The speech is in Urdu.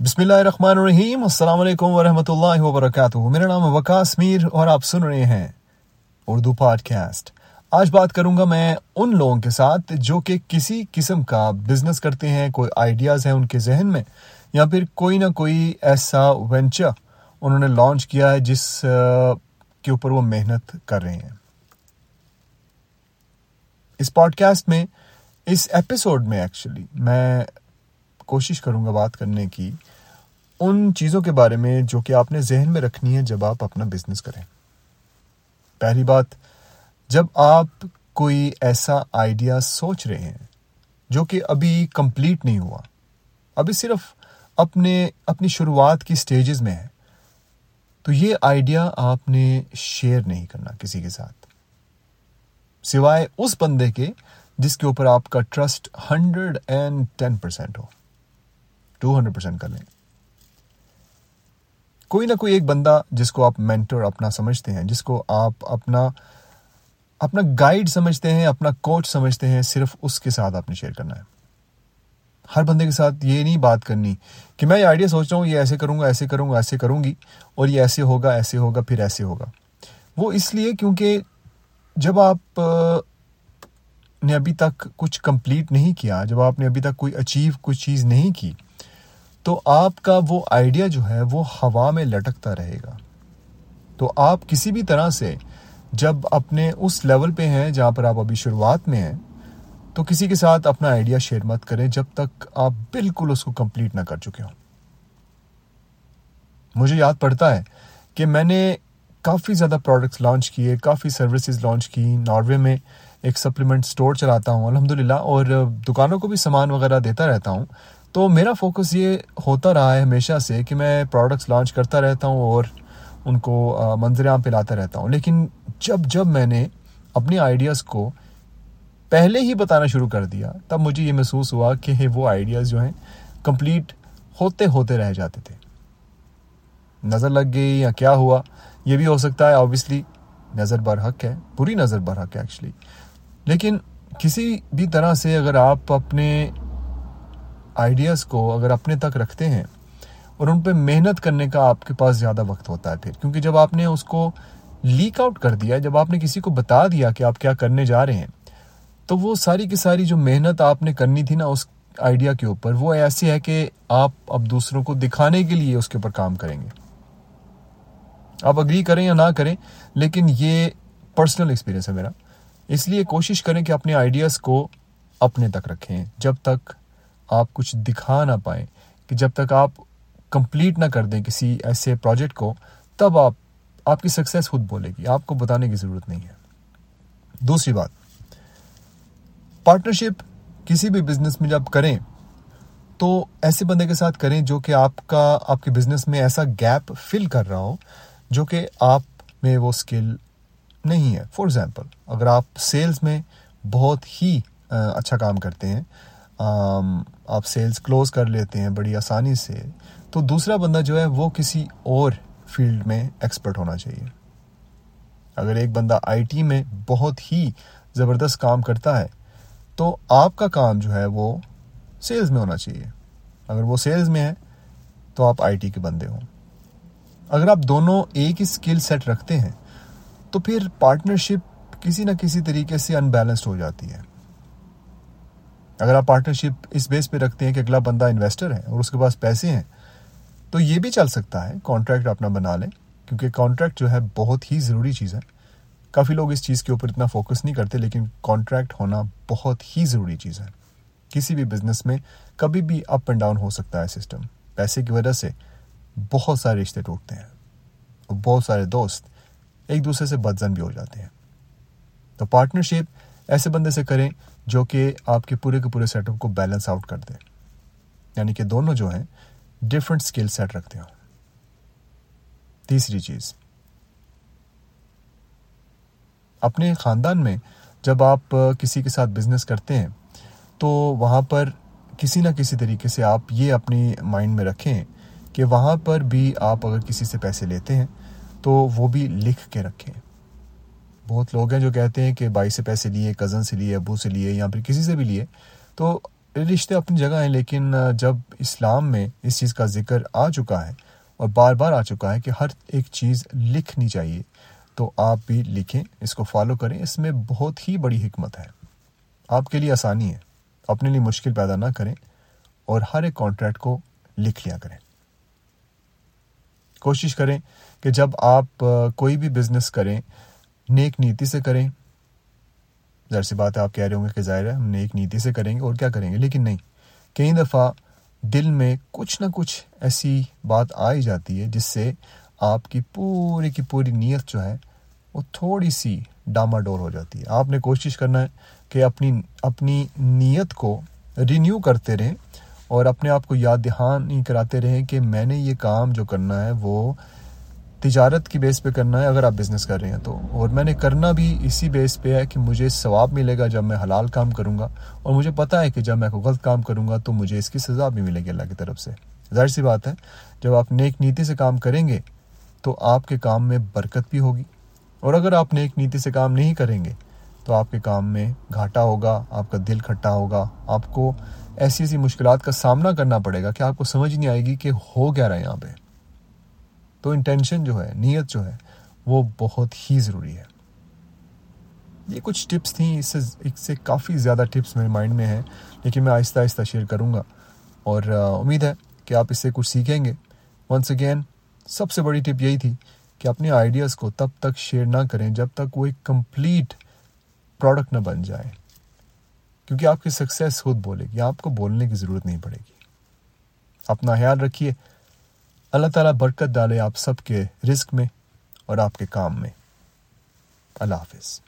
بسم اللہ الرحمن الرحیم، السلام علیکم ورحمۃ اللہ وبرکاتہ۔ میرا نام ہے وکاس میر اور آپ سن رہے ہیں اردو پاڈ کاسٹ آج بات کروں گا میں ان لوگوں کے ساتھ جو کہ کسی قسم کا بزنس کرتے ہیں، کوئی آئیڈیاز ہیں ان کے ذہن میں، یا پھر کوئی نہ کوئی ایسا وینچر انہوں نے لانچ کیا ہے جس کے اوپر وہ محنت کر رہے ہیں۔ اس پوڈ کاسٹ میں، اس ایپیسوڈ میں ایکچولی میں کوشش کروں گا بات کرنے کی، ان چیزوں کے بارے میں جو کہ آپ نے ذہن میں رکھنی ہے جب آپ اپنا بزنس کریں۔ پہلی بات، جب آپ کوئی ایسا آئیڈیا سوچ رہے ہیں جو کہ ابھی کمپلیٹ نہیں ہوا، ابھی صرف اپنے، اپنی شروعات کی سٹیجز میں ہے، تو یہ آئیڈیا آپ نے شیئر نہیں کرنا کسی کے ساتھ۔ سوائے اس بندے کے جس کے اوپر آپ کا trust hundred and ten percent who. Two hundred percent کر لیں کوئی نہ کوئی ایک بندہ جس کو آپ مینٹر اپنا سمجھتے ہیں، جس کو آپ اپنا اپنا گائیڈ سمجھتے ہیں، اپنا کوچ سمجھتے ہیں، صرف اس کے ساتھ آپ نے شیئر کرنا ہے۔ ہر بندے کے ساتھ یہ نہیں بات کرنی کہ میں یہ آئیڈیا سوچ رہا ہوں، یہ ایسے کروں گا، ایسے کروں گا، ایسے کروں گی اور یہ ایسے ہوگا ایسے ہوگا، پھر ایسے ہوگا۔ وہ اس لیے کیونکہ جب آپ نے ابھی تک کچھ کمپلیٹ نہیں کیا، جب آپ نے ابھی تک کوئی اچیو کچھ چیز نہیں کی تو آپ کا وہ آئیڈیا جو ہے وہ ہوا میں لٹکتا رہے گا۔ تو آپ کسی بھی طرح سے جب اپنے اس لیول پہ ہیں جہاں پر آپ ابھی شروعات میں ہیں، تو کسی کے ساتھ اپنا آئیڈیا شیئر مت کریں جب تک آپ بالکل اس کو کمپلیٹ نہ کر چکے ہوں۔ مجھے یاد پڑتا ہے کہ میں نے کافی زیادہ پروڈکٹس لانچ کیے، کافی سروسز لانچ کی۔ ناروے میں ایک سپلیمنٹ اسٹور چلاتا ہوں الحمد للہ اور دکانوں کو بھی سامان وغیرہ دیتا رہتا ہوں۔ تو میرا فوکس یہ ہوتا رہا ہے ہمیشہ سے کہ میں پروڈکٹس لانچ کرتا رہتا ہوں اور ان کو منظر عام پہ لاتا رہتا ہوں۔ لیکن جب جب میں نے اپنی آئیڈیاز کو پہلے ہی بتانا شروع کر دیا، تب مجھے یہ محسوس ہوا کہ وہ آئیڈیاز جو ہیں کمپلیٹ ہوتے ہوتے رہ جاتے تھے۔ نظر لگ گئی یا کیا ہوا؟ یہ بھی ہو سکتا ہے آبویسلی نظر برحق ہے پوری نظر برحق ہے ایکچولی لیکن کسی بھی طرح سے اگر آپ اپنے آئیڈیاز کو اگر اپنے تک رکھتے ہیں اور ان پہ محنت کرنے کا آپ کے پاس زیادہ وقت ہوتا ہے پھر، کیونکہ جب آپ نے اس کو لیک آؤٹ کر دیا، جب آپ نے کسی کو بتا دیا کہ آپ کیا کرنے جا رہے ہیں، تو وہ ساری کی ساری جو محنت آپ نے کرنی تھی نا اس آئیڈیا کے اوپر، وہ ایسی ہے کہ آپ اب دوسروں کو دکھانے کے لیے اس کے اوپر کام کریں گے۔ آپ اگری کریں یا نہ کریں، لیکن یہ پرسنل ایکسپیرینس ہے میرا۔ اس لیے کوشش کریں کہ اپنے آئیڈیاز کو اپنے تک رکھیں۔ جب تک آپ کچھ دکھا نہ پائیں کہ جب تک آپ کمپلیٹ نہ کر دیں کسی ایسے پروجیکٹ کو، تب آپ آپ کی سکسیس خود بولے گی، آپ کو بتانے کی ضرورت نہیں ہے۔ دوسری بات، پارٹنرشپ کسی بھی بزنس میں جب کریں، تو ایسے بندے کے ساتھ کریں جو کہ آپ کا، آپ کے بزنس میں ایسا گیپ فل کر رہا ہو جو کہ آپ میں وہ اسکل نہیں ہے۔ فار ایگزامپل اگر آپ سیلز میں بہت ہی اچھا کام کرتے ہیں آپ سیلز کلوز کر لیتے ہیں بڑی آسانی سے، تو دوسرا بندہ جو ہے وہ کسی اور فیلڈ میں ایکسپرٹ ہونا چاہیے۔ اگر ایک بندہ آئی ٹی میں بہت ہی زبردست کام کرتا ہے، تو آپ کا کام جو ہے وہ سیلز میں ہونا چاہیے۔ اگر وہ سیلز میں ہے، تو آپ آئی ٹی کے بندے ہوں۔ اگر آپ دونوں ایک ہی اسکل سیٹ رکھتے ہیں، تو پھر پارٹنرشپ کسی نہ کسی طریقے سے انبیلنسڈ ہو جاتی ہے۔ اگر آپ پارٹنرشپ اس بیس پہ رکھتے ہیں کہ اگلا بندہ انویسٹر ہے اور اس کے پاس پیسے ہیں، تو یہ بھی چل سکتا ہے کانٹریکٹ اپنا بنا لیں، کیونکہ کانٹریکٹ جو ہے بہت ہی ضروری چیز ہے۔ کافی لوگ اس چیز کے اوپر اتنا فوکس نہیں کرتے، لیکن کانٹریکٹ ہونا بہت ہی ضروری چیز ہے۔ کسی بھی بزنس میں کبھی بھی اپ اینڈ ڈاؤن ہو سکتا ہے سسٹم پیسے کی وجہ سے بہت سارے رشتے ٹوٹتے ہیں اور بہت سارے دوست ایک دوسرے سے بدزن بھی ہو جاتے ہیں۔ تو پارٹنرشپ ایسے بندے سے کریں جو کہ آپ کے پورے کے پورے سیٹ اپ کو بیلنس آؤٹ کر دے۔ یعنی کہ دونوں جو ہیں ڈفرنٹ اسکل سیٹ رکھتے ہوں۔ تیسری چیز۔ اپنے خاندان میں جب آپ کسی کے ساتھ بزنس کرتے ہیں، تو وہاں پر کسی نہ کسی طریقے سے آپ یہ اپنی مائنڈ میں رکھیں کہ وہاں پر بھی آپ اگر کسی سے پیسے لیتے ہیں، تو وہ بھی لکھ کے رکھیں۔ بہت لوگ ہیں جو کہتے ہیں کہ بھائی سے پیسے لیے کزن سے لیے، ابو سے لیے یا پھر کسی سے بھی لیے، تو رشتے اپنی جگہ ہیں، لیکن جب اسلام میں اس چیز کا ذکر آ چکا ہے اور بار بار آ چکا ہے کہ ہر ایک چیز لکھنی چاہیے، تو آپ بھی لکھیں، اس کو فالو کریں، اس میں بہت ہی بڑی حکمت ہے۔ آپ کے لیے آسانی ہے، اپنے لیے مشکل پیدا نہ کریں اور ہر ایک کانٹریکٹ کو لکھ لیا کریں۔ کوشش کریں کہ جب آپ کوئی بھی بزنس کریں نیک نیتی سے کریں۔ ظاہر سی بات ہے، آپ کہہ رہے ہوں گے کہ ظاہر ہے، ہم نیک نیتی سے کریں گے اور کیا کریں گے، لیکن نہیں۔ کئی دفعہ دل میں کچھ نہ کچھ ایسی بات آئی جاتی ہے جس سے آپ کی پوری کی پوری نیت جو ہے وہ تھوڑی سی ڈاما ڈور ہو جاتی ہے۔ آپ نے کوشش کرنا ہے کہ اپنی اپنی نیت کو رینیو کرتے رہیں اور اپنے آپ کو یاد دہانی کراتے رہیں کہ میں نے یہ کام جو کرنا ہے وہ تجارت کی بیس پہ کرنا ہے اگر آپ بزنس کر رہے ہیں تو۔ اور میں نے کرنا بھی اسی بیس پہ ہے کہ مجھے ثواب ملے گا جب میں حلال کام کروں گا۔ اور مجھے پتا ہے کہ جب میں کوئی غلط کام کروں گا تو مجھے اس کی سزا بھی ملے گی اللہ کی طرف سے۔ ظاہر سی بات ہے، جب آپ نیک نیتی سے کام کریں گے تو آپ کے کام میں برکت بھی ہوگی۔ اور اگر آپ نیک نیتی سے کام نہیں کریں گے تو آپ کے کام میں گھاٹا ہوگا، آپ کا دل کھٹا ہوگا، آپ کو ایسی ایسی مشکلات کا سامنا کرنا پڑے گا کہ آپ کو سمجھ نہیں آئے گی کہ ہو کیا رہا ہے یہاں پہ۔ تو انٹینشن جو ہے، نیت جو ہے، وہ بہت ہی ضروری ہے۔ یہ کچھ ٹپس تھیں، اس سے اس سے کافی زیادہ ٹپس میرے مائنڈ میں ہیں، لیکن میں آہستہ آہستہ شیئر کروں گا۔ اور امید ہے کہ آپ اس سے کچھ سیکھیں گے۔ ونس اگین سب سے بڑی ٹپ یہی تھی کہ اپنے آئیڈیاز کو تب تک شیئر نہ کریں جب تک وہ ایک کمپلیٹ پروڈکٹ نہ بن جائے۔ کیونکہ آپ کی سکسیس خود بولے گی، آپ کو بولنے کی ضرورت نہیں پڑے گی۔ اپنا خیال رکھیے۔ اللہ تعالیٰ برکت ڈالے آپ سب کے رزق میں اور آپ کے کام میں۔ اللہ حافظ۔